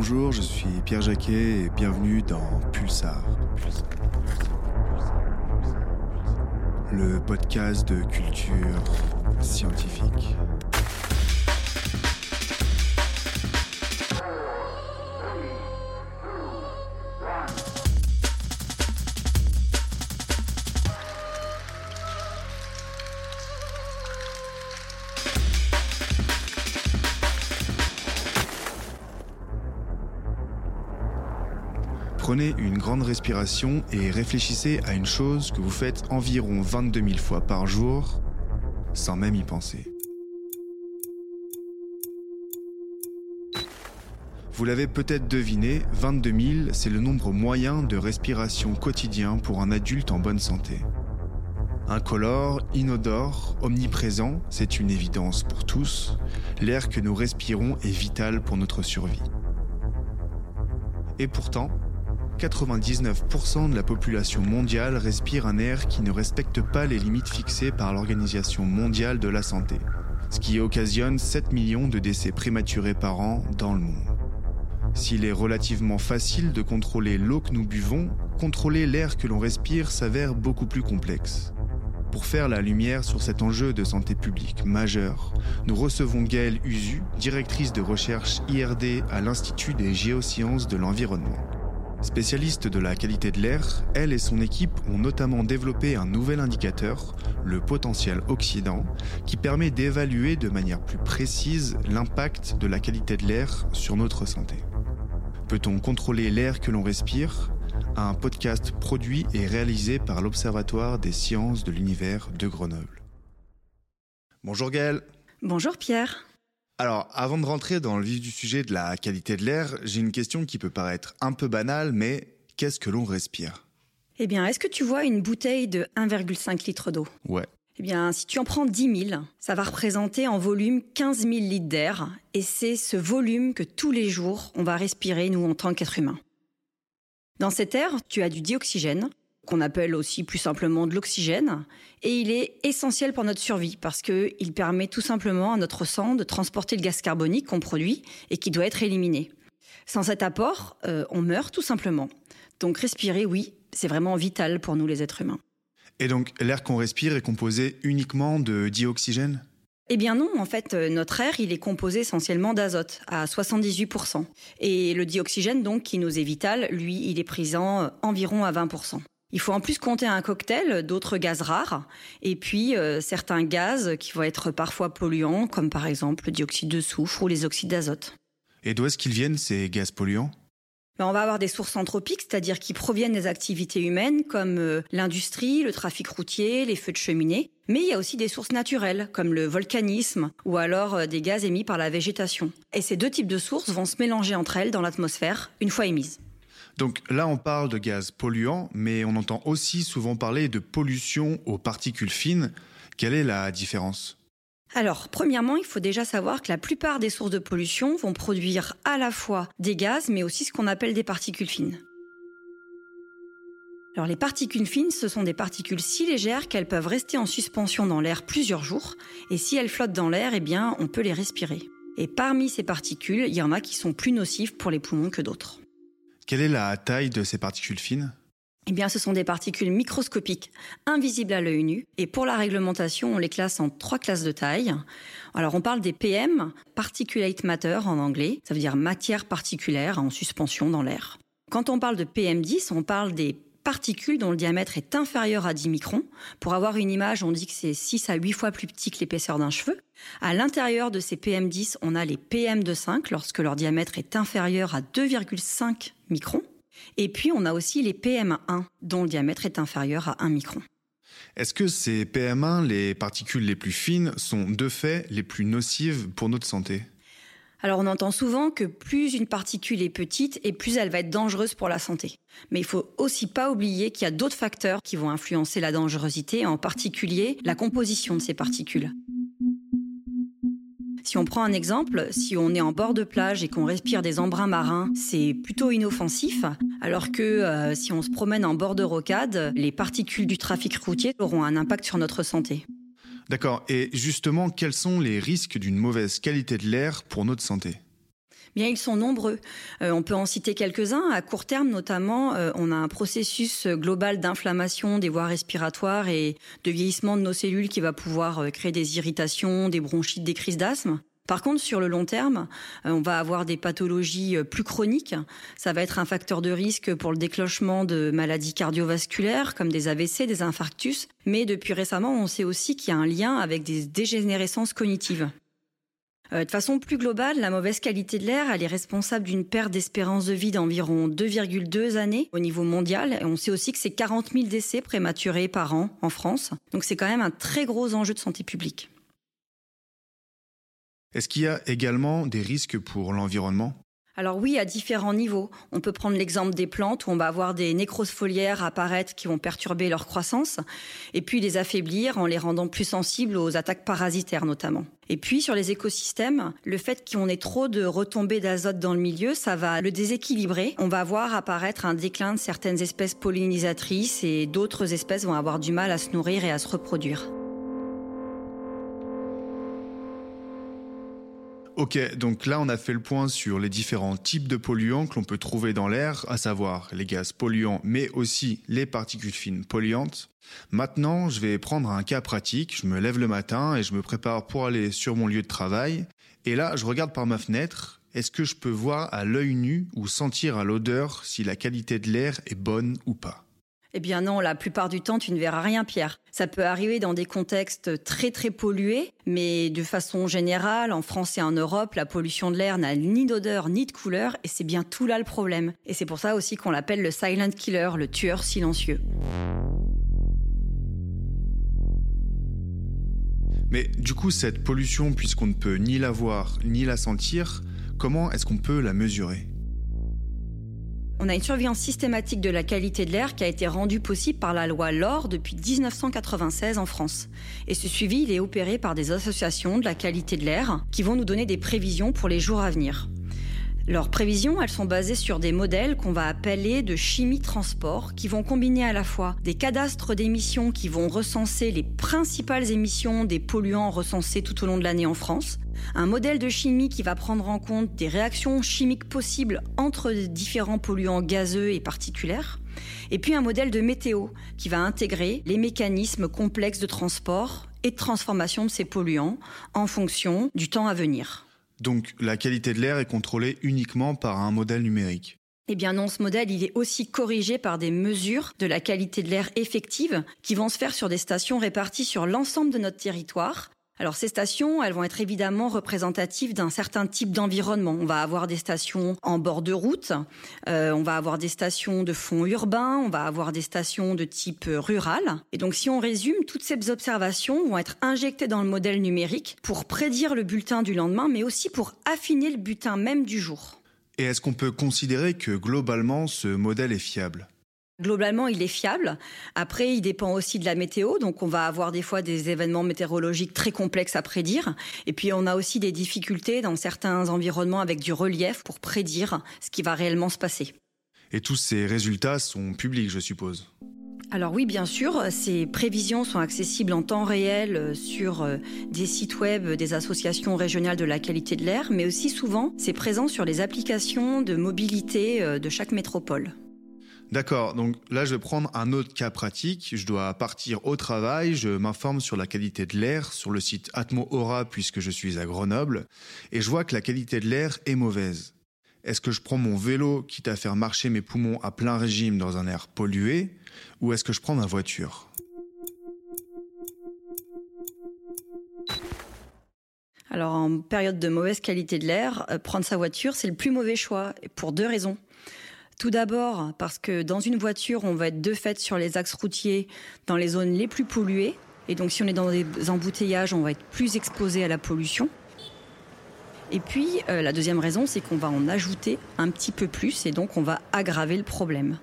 Bonjour, je suis Pierre Jacquet et bienvenue dans Pulsar. Le podcast de culture scientifique. Prenez une grande respiration et réfléchissez à une chose que vous faites environ 22 000 fois par jour sans même y penser. Vous l'avez peut-être deviné, 22 000, c'est le nombre moyen de respiration quotidien pour un adulte en bonne santé. Incolore, inodore, omniprésent, c'est une évidence pour tous, l'air que nous respirons est vital pour notre survie. Et pourtant, 99% de la population mondiale respire un air qui ne respecte pas les limites fixées par l'Organisation mondiale de la santé, ce qui occasionne 7 millions de décès prématurés par an dans le monde. S'il est relativement facile de contrôler l'eau que nous buvons, contrôler l'air que l'on respire s'avère beaucoup plus complexe. Pour faire la lumière sur cet enjeu de santé publique majeur, nous recevons Gaëlle Usu, directrice de recherche IRD à l'Institut des géosciences de l'environnement. Spécialiste de la qualité de l'air, elle et son équipe ont notamment développé un nouvel indicateur, le potentiel oxydant, qui permet d'évaluer de manière plus précise l'impact de la qualité de l'air sur notre santé. Peut-on contrôler l'air que l'on respire? Un podcast produit et réalisé par l'Observatoire des sciences de l'univers de Grenoble. Bonjour Gaëlle. Bonjour Pierre. Alors, avant de rentrer dans le vif du sujet de la qualité de l'air, j'ai une question qui peut paraître un peu banale, mais qu'est-ce que l'on respire? Eh bien, est-ce que tu vois une bouteille de 1,5 litre d'eau? Ouais. Eh bien, si tu en prends 10 000, ça va représenter en volume 15 000 litres d'air, et c'est ce volume que tous les jours on va respirer, nous, en tant qu'êtres humains. Dans cet air, tu as du dioxygène, qu'on appelle aussi plus simplement de l'oxygène, et il est essentiel pour notre survie parce qu'il permet tout simplement à notre sang de transporter le gaz carbonique qu'on produit et qui doit être éliminé. Sans cet apport, euh, on meurt tout simplement. Donc respirer, oui, c'est vraiment vital pour nous les êtres humains. Et donc l'air qu'on respire est composé uniquement de dioxygène? Eh bien non, en fait, euh, notre air, il est composé essentiellement d'azote, à 78%. Et le dioxygène, donc, qui nous est vital, lui, il est présent euh, environ à 20%. Il faut en plus compter un cocktail d'autres gaz rares et puis euh, certains gaz qui vont être parfois polluants, comme par exemple le dioxyde de soufre ou les oxydes d'azote. Et d'où est-ce qu'ils viennent ces gaz polluants? Ben, on va avoir des sources anthropiques, c'est-à-dire qui proviennent des activités humaines comme euh, l'industrie, le trafic routier, les feux de cheminée. Mais il y a aussi des sources naturelles comme le volcanisme ou alors euh, des gaz émis par la végétation. Et ces deux types de sources vont se mélanger entre elles dans l'atmosphère une fois émises. Donc là, on parle de gaz polluants, mais on entend aussi souvent parler de pollution aux particules fines. Quelle est la différence? Alors, premièrement, il faut déjà savoir que la plupart des sources de pollution vont produire à la fois des gaz, mais aussi ce qu'on appelle des particules fines. Alors, les particules fines, ce sont des particules si légères qu'elles peuvent rester en suspension dans l'air plusieurs jours, et si elles flottent dans l'air, eh bien, on peut les respirer. Et parmi ces particules, il y en a qui sont plus nocives pour les poumons que d'autres. Quelle est la taille de ces particules fines? Eh bien, ce sont des particules microscopiques, invisibles à l'œil nu. Et pour la réglementation, on les classe en trois classes de taille. Alors, on parle des PM, particulate matter en anglais. Ça veut dire matière particulière en suspension dans l'air. Quand on parle de PM10, on parle des particules dont le diamètre est inférieur à 10 microns. Pour avoir une image, on dit que c'est 6 à 8 fois plus petit que l'épaisseur d'un cheveu. À l'intérieur de ces PM10, on a les PM2,5 lorsque leur diamètre est inférieur à 2,5 microns. Et puis, on a aussi les PM1 dont le diamètre est inférieur à 1 micron. Est-ce que ces PM1, les particules les plus fines, sont de fait les plus nocives pour notre santé? Alors on entend souvent que plus une particule est petite et plus elle va être dangereuse pour la santé. Mais il faut aussi pas oublier qu'il y a d'autres facteurs qui vont influencer la dangerosité, en particulier la composition de ces particules. Si on prend un exemple, si on est en bord de plage et qu'on respire des embruns marins, c'est plutôt inoffensif, alors que euh, si on se promène en bord de rocade, les particules du trafic routier auront un impact sur notre santé. D'accord. Et justement, quels sont les risques d'une mauvaise qualité de l'air pour notre santé? Ils sont nombreux. Euh, on peut en citer quelques-uns. À court terme, notamment, euh, on a un processus global d'inflammation des voies respiratoires et de vieillissement de nos cellules qui va pouvoir euh, créer des irritations, des bronchites, des crises d'asthme. Par contre, sur le long terme, on va avoir des pathologies plus chroniques. Ça va être un facteur de risque pour le déclenchement de maladies cardiovasculaires comme des AVC, des infarctus. Mais depuis récemment, on sait aussi qu'il y a un lien avec des dégénérescences cognitives. Euh, de façon plus globale, la mauvaise qualité de l'air, est responsable d'une perte d'espérance de vie d'environ 2,2 années au niveau mondial. Et on sait aussi que c'est 40 000 décès prématurés par an en France. Donc c'est quand même un très gros enjeu de santé publique. Est-ce qu'il y a également des risques pour l'environnement? Alors oui, à différents niveaux. On peut prendre l'exemple des plantes où on va avoir des nécroses foliaires apparaître qui vont perturber leur croissance et puis les affaiblir en les rendant plus sensibles aux attaques parasitaires notamment. Et puis sur les écosystèmes, le fait qu'on ait trop de retombées d'azote dans le milieu, ça va le déséquilibrer. On va voir apparaître un déclin de certaines espèces pollinisatrices et d'autres espèces vont avoir du mal à se nourrir et à se reproduire. Ok, donc là on a fait le point sur les différents types de polluants que l'on peut trouver dans l'air, à savoir les gaz polluants, mais aussi les particules fines polluantes. Maintenant, je vais prendre un cas pratique. Je me lève le matin et je me prépare pour aller sur mon lieu de travail. Et là, je regarde par ma fenêtre. Est-ce que je peux voir à l'œil nu ou sentir à l'odeur si la qualité de l'air est bonne ou pas? Eh bien non, la plupart du temps, tu ne verras rien, Pierre. Ça peut arriver dans des contextes très très pollués, mais de façon générale, en France et en Europe, la pollution de l'air n'a ni d'odeur ni de couleur, et c'est bien tout là le problème. Et c'est pour ça aussi qu'on l'appelle le silent killer, le tueur silencieux. Mais du coup, cette pollution, puisqu'on ne peut ni la voir ni la sentir, comment est-ce qu'on peut la mesurer? On a une surveillance systématique de la qualité de l'air qui a été rendue possible par la loi LOR depuis 1996 en France. Et ce suivi, il est opéré par des associations de la qualité de l'air qui vont nous donner des prévisions pour les jours à venir. Leurs prévisions, elles sont basées sur des modèles qu'on va appeler de chimie transport, qui vont combiner à la fois des cadastres d'émissions qui vont recenser les principales émissions des polluants recensés tout au long de l'année en France, un modèle de chimie qui va prendre en compte des réactions chimiques possibles entre différents polluants gazeux et particulaires, et puis un modèle de météo qui va intégrer les mécanismes complexes de transport et de transformation de ces polluants en fonction du temps à venir. Donc la qualité de l'air est contrôlée uniquement par un modèle numérique eh bien non, ce modèle, il est aussi corrigé par des mesures de la qualité de l'air effective qui vont se faire sur des stations réparties sur l'ensemble de notre territoire alors ces stations, elles vont être évidemment représentatives d'un certain type d'environnement. On va avoir des stations en bord de route, euh, on va avoir des stations de fond urbain, on va avoir des stations de type rural. Et donc si on résume, toutes ces observations vont être injectées dans le modèle numérique pour prédire le bulletin du lendemain, mais aussi pour affiner le bulletin même du jour. Et est-ce qu'on peut considérer que globalement ce modèle est fiable? Globalement, il est fiable. Après, il dépend aussi de la météo. Donc, on va avoir des fois des événements météorologiques très complexes à prédire. Et puis, on a aussi des difficultés dans certains environnements avec du relief pour prédire ce qui va réellement se passer. Et tous ces résultats sont publics, je suppose alors oui, bien sûr, ces prévisions sont accessibles en temps réel sur euh, des sites web des associations régionales de la qualité de l'air, mais aussi souvent, c'est présent sur les applications de mobilité euh, de chaque métropole. D'accord, donc là je vais prendre un autre cas pratique. Je dois partir au travail, je m'informe sur la qualité de l'air sur le site Atmo Aura puisque je suis à Grenoble et je vois que la qualité de l'air est mauvaise. Est-ce que je prends mon vélo quitte à faire marcher mes poumons à plein régime dans un air pollué ou est-ce que je prends ma voiture? Alors en période de mauvaise qualité de l'air, euh, prendre sa voiture, c'est le plus mauvais choix pour deux raisons. Tout d'abord parce que dans une voiture, on va être de fait sur les axes routiers dans les zones les plus polluées. Et donc si on est dans des embouteillages, on va être plus exposé à la pollution. Et puis euh, la deuxième raison, c'est qu'on va en ajouter un petit peu plus et donc on va aggraver le problème.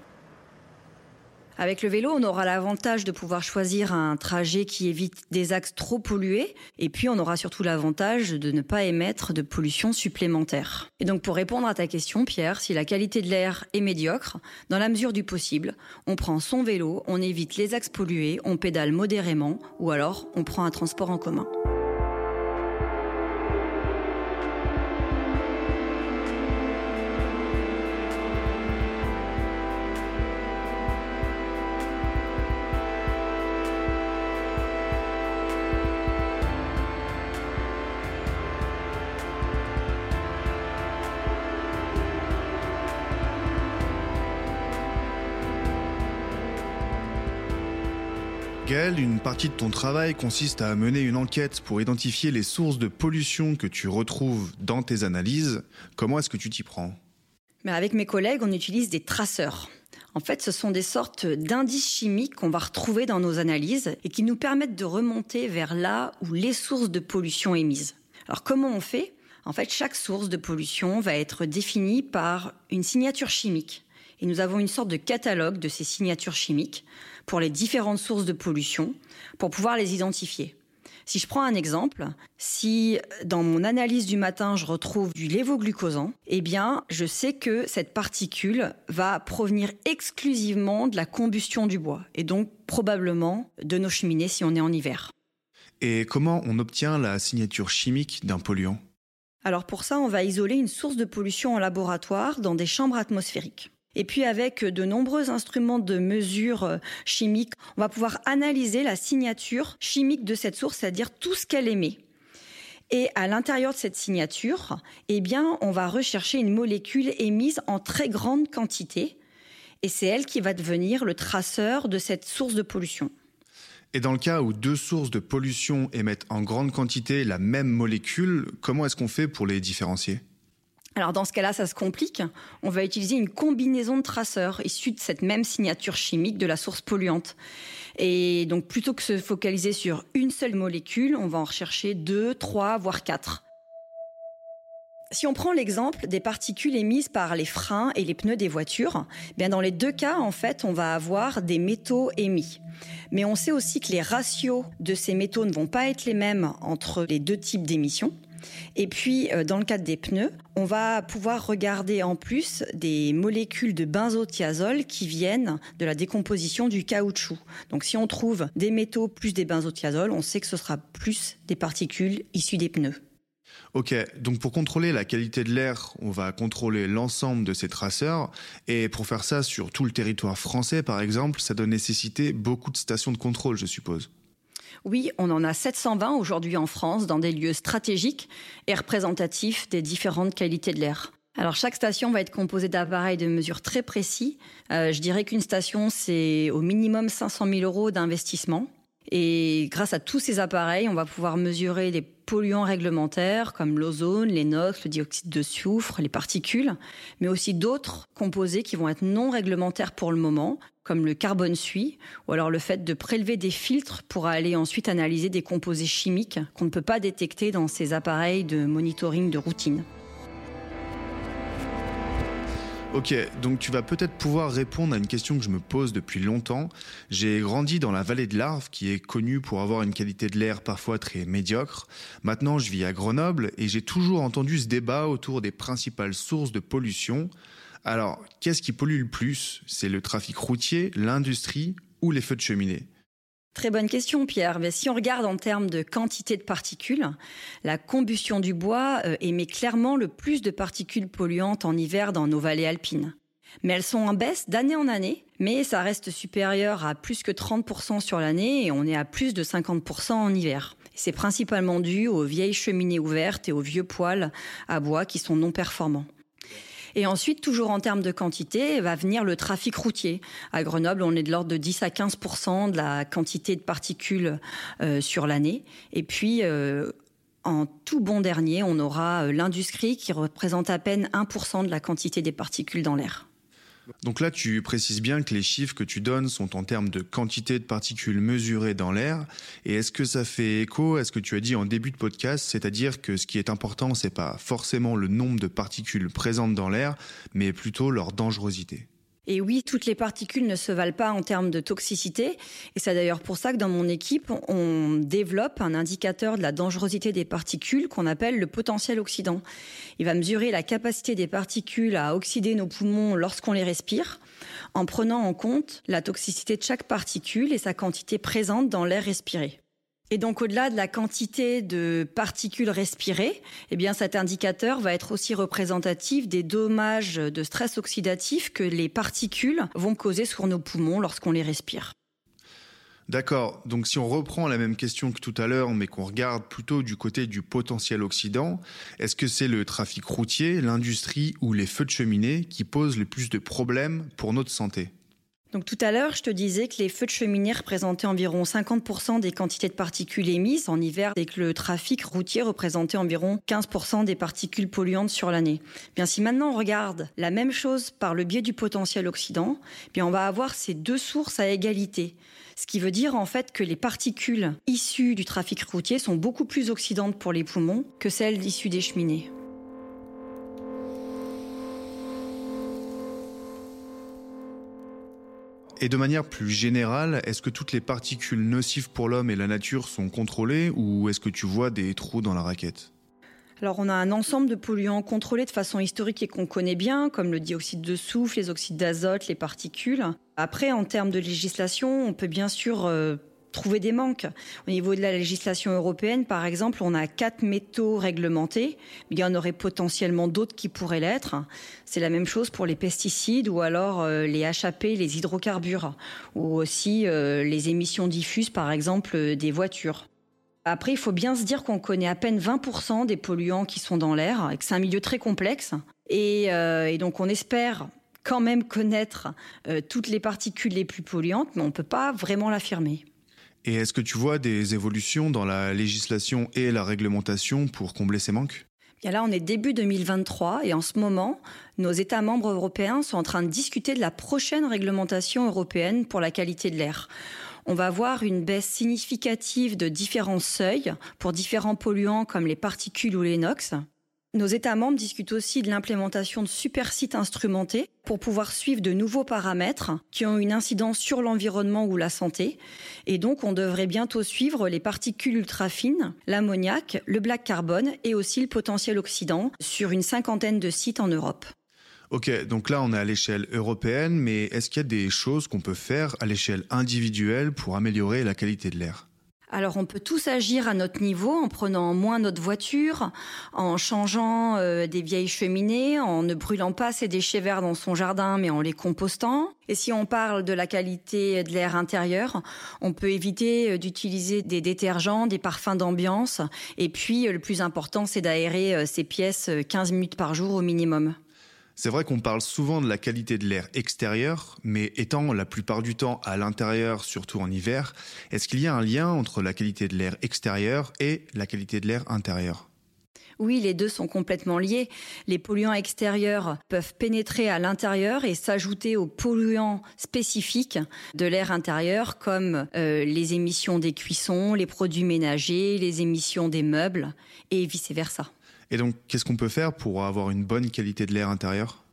Avec le vélo, on aura l'avantage de pouvoir choisir un trajet qui évite des axes trop pollués et puis on aura surtout l'avantage de ne pas émettre de pollution supplémentaire. Et donc pour répondre à ta question, Pierre, si la qualité de l'air est médiocre, dans la mesure du possible, on prend son vélo, on évite les axes pollués, on pédale modérément ou alors on prend un transport en commun. Une partie de ton travail consiste à mener une enquête pour identifier les sources de pollution que tu retrouves dans tes analyses. Comment est-ce que tu t'y prends? Mais Avec mes collègues, on utilise des traceurs. En fait, ce sont des sortes d'indices chimiques qu'on va retrouver dans nos analyses et qui nous permettent de remonter vers là où les sources de pollution émises. Alors comment on fait? En fait, chaque source de pollution va être définie par une signature chimique. Et nous avons une sorte de catalogue de ces signatures chimiques pour les différentes sources de pollution pour pouvoir les identifier. Si je prends un exemple, si dans mon analyse du matin je retrouve du lévoglucosant, eh bien, je sais que cette particule va provenir exclusivement de la combustion du bois et donc probablement de nos cheminées si on est en hiver. Et comment on obtient la signature chimique d'un polluant? Alors pour ça, on va isoler une source de pollution en laboratoire dans des chambres atmosphériques. Et puis avec de nombreux instruments de mesure euh, chimiques, on va pouvoir analyser la signature chimique de cette source, c'est-à-dire tout ce qu'elle émet. Et à l'intérieur de cette signature, eh bien, on va rechercher une molécule émise en très grande quantité. Et c'est elle qui va devenir le traceur de cette source de pollution. Et dans le cas où deux sources de pollution émettent en grande quantité la même molécule, comment est-ce qu'on fait pour les différencier? Alors dans ce cas-là, ça se complique. On va utiliser une combinaison de traceurs issus de cette même signature chimique de la source polluante. Et donc plutôt que se focaliser sur une seule molécule, on va en rechercher deux, trois, voire quatre. Si on prend l'exemple des particules émises par les freins et les pneus des voitures, bien dans les deux cas, en fait, on va avoir des métaux émis. Mais on sait aussi que les ratios de ces métaux ne vont pas être les mêmes entre les deux types d'émissions. Et puis, euh, dans le cadre des pneus, on va pouvoir regarder en plus des molécules de benzothiazole qui viennent de la décomposition du caoutchouc. Donc, si on trouve des métaux plus des benzothiazoles, on sait que ce sera plus des particules issues des pneus. Ok, donc pour contrôler la qualité de l'air, on va contrôler l'ensemble de ces traceurs. Et pour faire ça sur tout le territoire français, par exemple, ça doit nécessiter beaucoup de stations de contrôle, je suppose. Oui, on en a 720 aujourd'hui en France dans des lieux stratégiques et représentatifs des différentes qualités de l'air. Alors chaque station va être composée d'appareils de mesure très précis. Euh, je dirais qu'une station, c'est au minimum 500 000 euros d'investissement. Et grâce à tous ces appareils, on va pouvoir mesurer les polluants réglementaires comme l'ozone, les NOx, le dioxyde de soufre, les particules, mais aussi d'autres composés qui vont être non réglementaires pour le moment, comme le carbone suie, ou alors le fait de prélever des filtres pour aller ensuite analyser des composés chimiques qu'on ne peut pas détecter dans ces appareils de monitoring de routine. Ok, donc tu vas peut-être pouvoir répondre à une question que je me pose depuis longtemps. J'ai grandi dans la vallée de l'Arve, qui est connue pour avoir une qualité de l'air parfois très médiocre. Maintenant, je vis à Grenoble et j'ai toujours entendu ce débat autour des principales sources de pollution. Alors, qu'est-ce qui pollue le plus? C'est le trafic routier, l'industrie ou les feux de cheminée? Très bonne question, Pierre. Mais si on regarde en termes de quantité de particules, la combustion du bois euh, émet clairement le plus de particules polluantes en hiver dans nos vallées alpines. Mais elles sont en baisse d'année en année, mais ça reste supérieur à plus que 30% sur l'année et on est à plus de 50% en hiver. C'est principalement dû aux vieilles cheminées ouvertes et aux vieux poêles à bois qui sont non performants. Et ensuite, toujours en termes de quantité, va venir le trafic routier. À Grenoble, on est de l'ordre de 10 à 15 de la quantité de particules euh, sur l'année. Et puis, euh, en tout bon dernier, on aura euh, l'industrie qui représente à peine 1% de la quantité des particules dans l'air. Donc là, tu précises bien que les chiffres que tu donnes sont en termes de quantité de particules mesurées dans l'air. Et est-ce que ça fait écho à ce que tu as dit en début de podcast, c'est-à-dire que ce qui est important, c'est pas forcément le nombre de particules présentes dans l'air, mais plutôt leur dangerosité. Et oui, toutes les particules ne se valent pas en termes de toxicité. Et c'est d'ailleurs pour ça que dans mon équipe, on développe un indicateur de la dangerosité des particules qu'on appelle le potentiel oxydant. Il va mesurer la capacité des particules à oxyder nos poumons lorsqu'on les respire, en prenant en compte la toxicité de chaque particule et sa quantité présente dans l'air respiré. Et donc, au-delà de la quantité de particules respirées, eh cet indicateur va être aussi représentatif des dommages de stress oxydatif que les particules vont causer sur nos poumons lorsqu'on les respire. D'accord. Donc, si on reprend la même question que tout à l'heure, mais qu'on regarde plutôt du côté du potentiel oxydant, est-ce que c'est le trafic routier, l'industrie ou les feux de cheminée qui posent le plus de problèmes pour notre santé? Donc tout à l'heure, je te disais que les feux de cheminée représentaient environ 50% des quantités de particules émises en hiver et que le trafic routier représentait environ 15% des particules polluantes sur l'année. Bien si maintenant on regarde la même chose par le biais du potentiel oxydant, bien on va avoir ces deux sources à égalité. Ce qui veut dire en fait que les particules issues du trafic routier sont beaucoup plus oxydantes pour les poumons que celles issues des cheminées. Et de manière plus générale, est-ce que toutes les particules nocives pour l'homme et la nature sont contrôlées ou est-ce que tu vois des trous dans la raquette? Alors on a un ensemble de polluants contrôlés de façon historique et qu'on connaît bien, comme le dioxyde de soufre, les oxydes d'azote, les particules. Après, en termes de législation, on peut bien sûr euh, trouver des manques. Au niveau de la législation européenne, par exemple, on a quatre métaux réglementés, mais il y en aurait potentiellement d'autres qui pourraient l'être. C'est la même chose pour les pesticides ou alors euh, les HAP, les hydrocarbures, ou aussi euh, les émissions diffuses, par exemple, euh, des voitures. Après, il faut bien se dire qu'on connaît à peine 20% des polluants qui sont dans l'air, et que c'est un milieu très complexe. Et, et donc, on espère quand même connaître toutes les particules les plus polluantes, mais on ne peut pas vraiment l'affirmer. Et est-ce que tu vois des évolutions dans la législation et la réglementation pour combler ces manques? Là, on est début 2023 et en ce moment, nos États membres européens sont en train de discuter de la prochaine réglementation européenne pour la qualité de l'air. On va voir une baisse significative de différents seuils pour différents polluants comme les particules ou les NOx. Nos États membres discutent aussi de l'implémentation de super sites instrumentés pour pouvoir suivre de nouveaux paramètres qui ont une incidence sur l'environnement ou la santé. Et donc, on devrait bientôt suivre les particules ultra fines, l'ammoniac, le black carbone et aussi le potentiel oxydant sur une cinquantaine de sites en Europe. Ok, donc là on est à l'échelle européenne, mais est-ce qu'il y a des choses qu'on peut faire à l'échelle individuelle pour améliorer la qualité de l'air? Alors on peut tous agir à notre niveau en prenant moins notre voiture, en changeant euh, des vieilles cheminées, en ne brûlant pas ses déchets verts dans son jardin mais en les compostant. Et si on parle de la qualité de l'air intérieur, on peut éviter euh, d'utiliser des détergents, des parfums d'ambiance et puis euh, le plus important c'est d'aérer ses pièces 15 minutes par jour au minimum. C'est vrai qu'on parle souvent de la qualité de l'air extérieur, mais étant la plupart du temps à l'intérieur, surtout en hiver, est-ce qu'il y a un lien entre la qualité de l'air extérieur et la qualité de l'air intérieur? Oui, les deux sont complètement liés. Les polluants extérieurs peuvent pénétrer à l'intérieur et s'ajouter aux polluants spécifiques de l'air intérieur, comme euh, les émissions des cuissons, les produits ménagers, les émissions des meubles, et vice-versa. Et donc, qu'est-ce qu'on peut faire pour avoir une bonne qualité de l'air intérieur?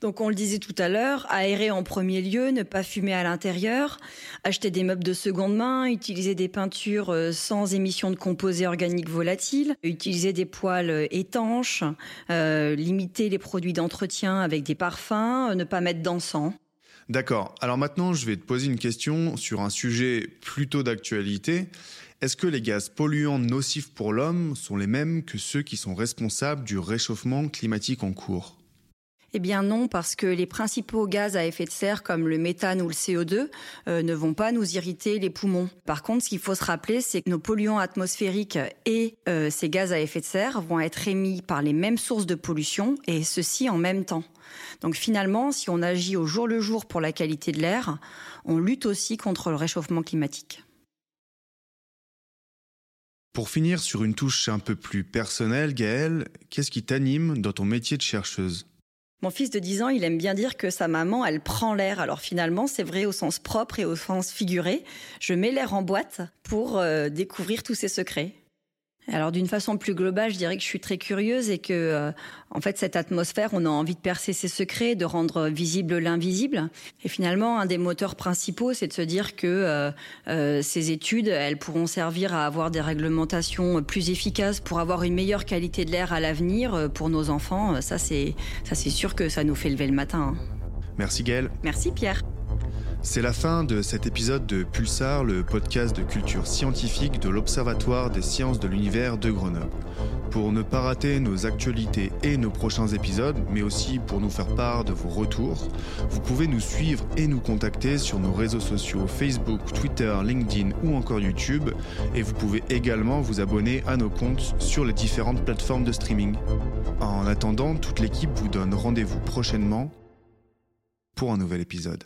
Donc on le disait tout à l'heure, aérer en premier lieu, ne pas fumer à l'intérieur, acheter des meubles de seconde main, utiliser des peintures euh, sans émission de composés organiques volatiles, utiliser des poêles euh, étanches, euh, limiter les produits d'entretien avec des parfums, ne pas mettre d'encens. D'accord. Alors maintenant, je vais te poser une question sur un sujet plutôt d'actualité. Est-ce que les gaz polluants nocifs pour l'homme sont les mêmes que ceux qui sont responsables du réchauffement climatique en cours? Eh bien non, parce que les principaux gaz à effet de serre comme le méthane ou le CO2 euh, ne vont pas nous irriter les poumons. Par contre, ce qu'il faut se rappeler, c'est que nos polluants atmosphériques et euh, ces gaz à effet de serre vont être émis par les mêmes sources de pollution et ceci en même temps. Donc finalement, si on agit au jour le jour pour la qualité de l'air, on lutte aussi contre le réchauffement climatique. Pour finir sur une touche un peu plus personnelle, Gaëlle, qu'est-ce qui t'anime dans ton métier de chercheuse? Mon fils de 10 ans, il aime bien dire que sa maman, elle prend l'air. Alors finalement, c'est vrai au sens propre et au sens figuré. Je mets l'air en boîte pour euh, découvrir tous ses secrets. Alors d'une façon plus globale, je dirais que je suis très curieuse et que euh, en fait cette atmosphère, on a envie de percer ses secrets, de rendre visible l'invisible. Et finalement, un des moteurs principaux, c'est de se dire que euh, euh, ces études, elles pourront servir à avoir des réglementations plus efficaces pour avoir une meilleure qualité de l'air à l'avenir pour nos enfants. Ça c'est ça c'est sûr que ça nous fait lever le matin. Hein. Merci Gaëlle. Merci Pierre. C'est la fin de cet épisode de Pulsar, le podcast de culture scientifique de l'Observatoire des sciences de l'univers de Grenoble. Pour ne pas rater nos actualités et nos prochains épisodes, mais aussi pour nous faire part de vos retours, vous pouvez nous suivre et nous contacter sur nos réseaux sociaux Facebook, Twitter, LinkedIn ou encore YouTube. Et vous pouvez également vous abonner à nos comptes sur les différentes plateformes de streaming. En attendant, toute l'équipe vous donne rendez-vous prochainement pour un nouvel épisode.